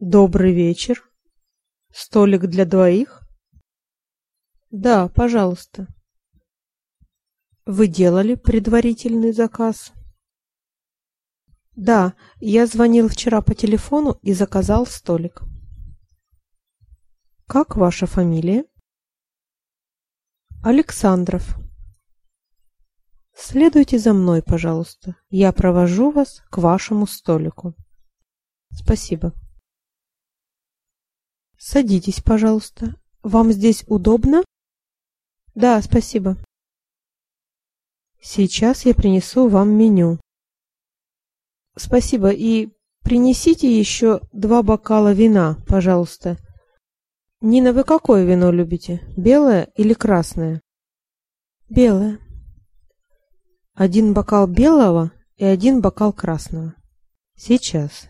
Добрый вечер. Столик для двоих? Да, пожалуйста. Вы делали предварительный заказ? Да, я звонил вчера по телефону и заказал столик. Как ваша фамилия? Александров. Следуйте за мной, пожалуйста. Я провожу вас к вашему столику. Спасибо. Садитесь, пожалуйста. Вам здесь удобно? Да, спасибо. Сейчас я принесу вам меню. Спасибо и принесите еще два бокала вина, пожалуйста. Нина, вы какое вино любите? Белое или красное? Белое. Один бокал белого и один бокал красного. Сейчас.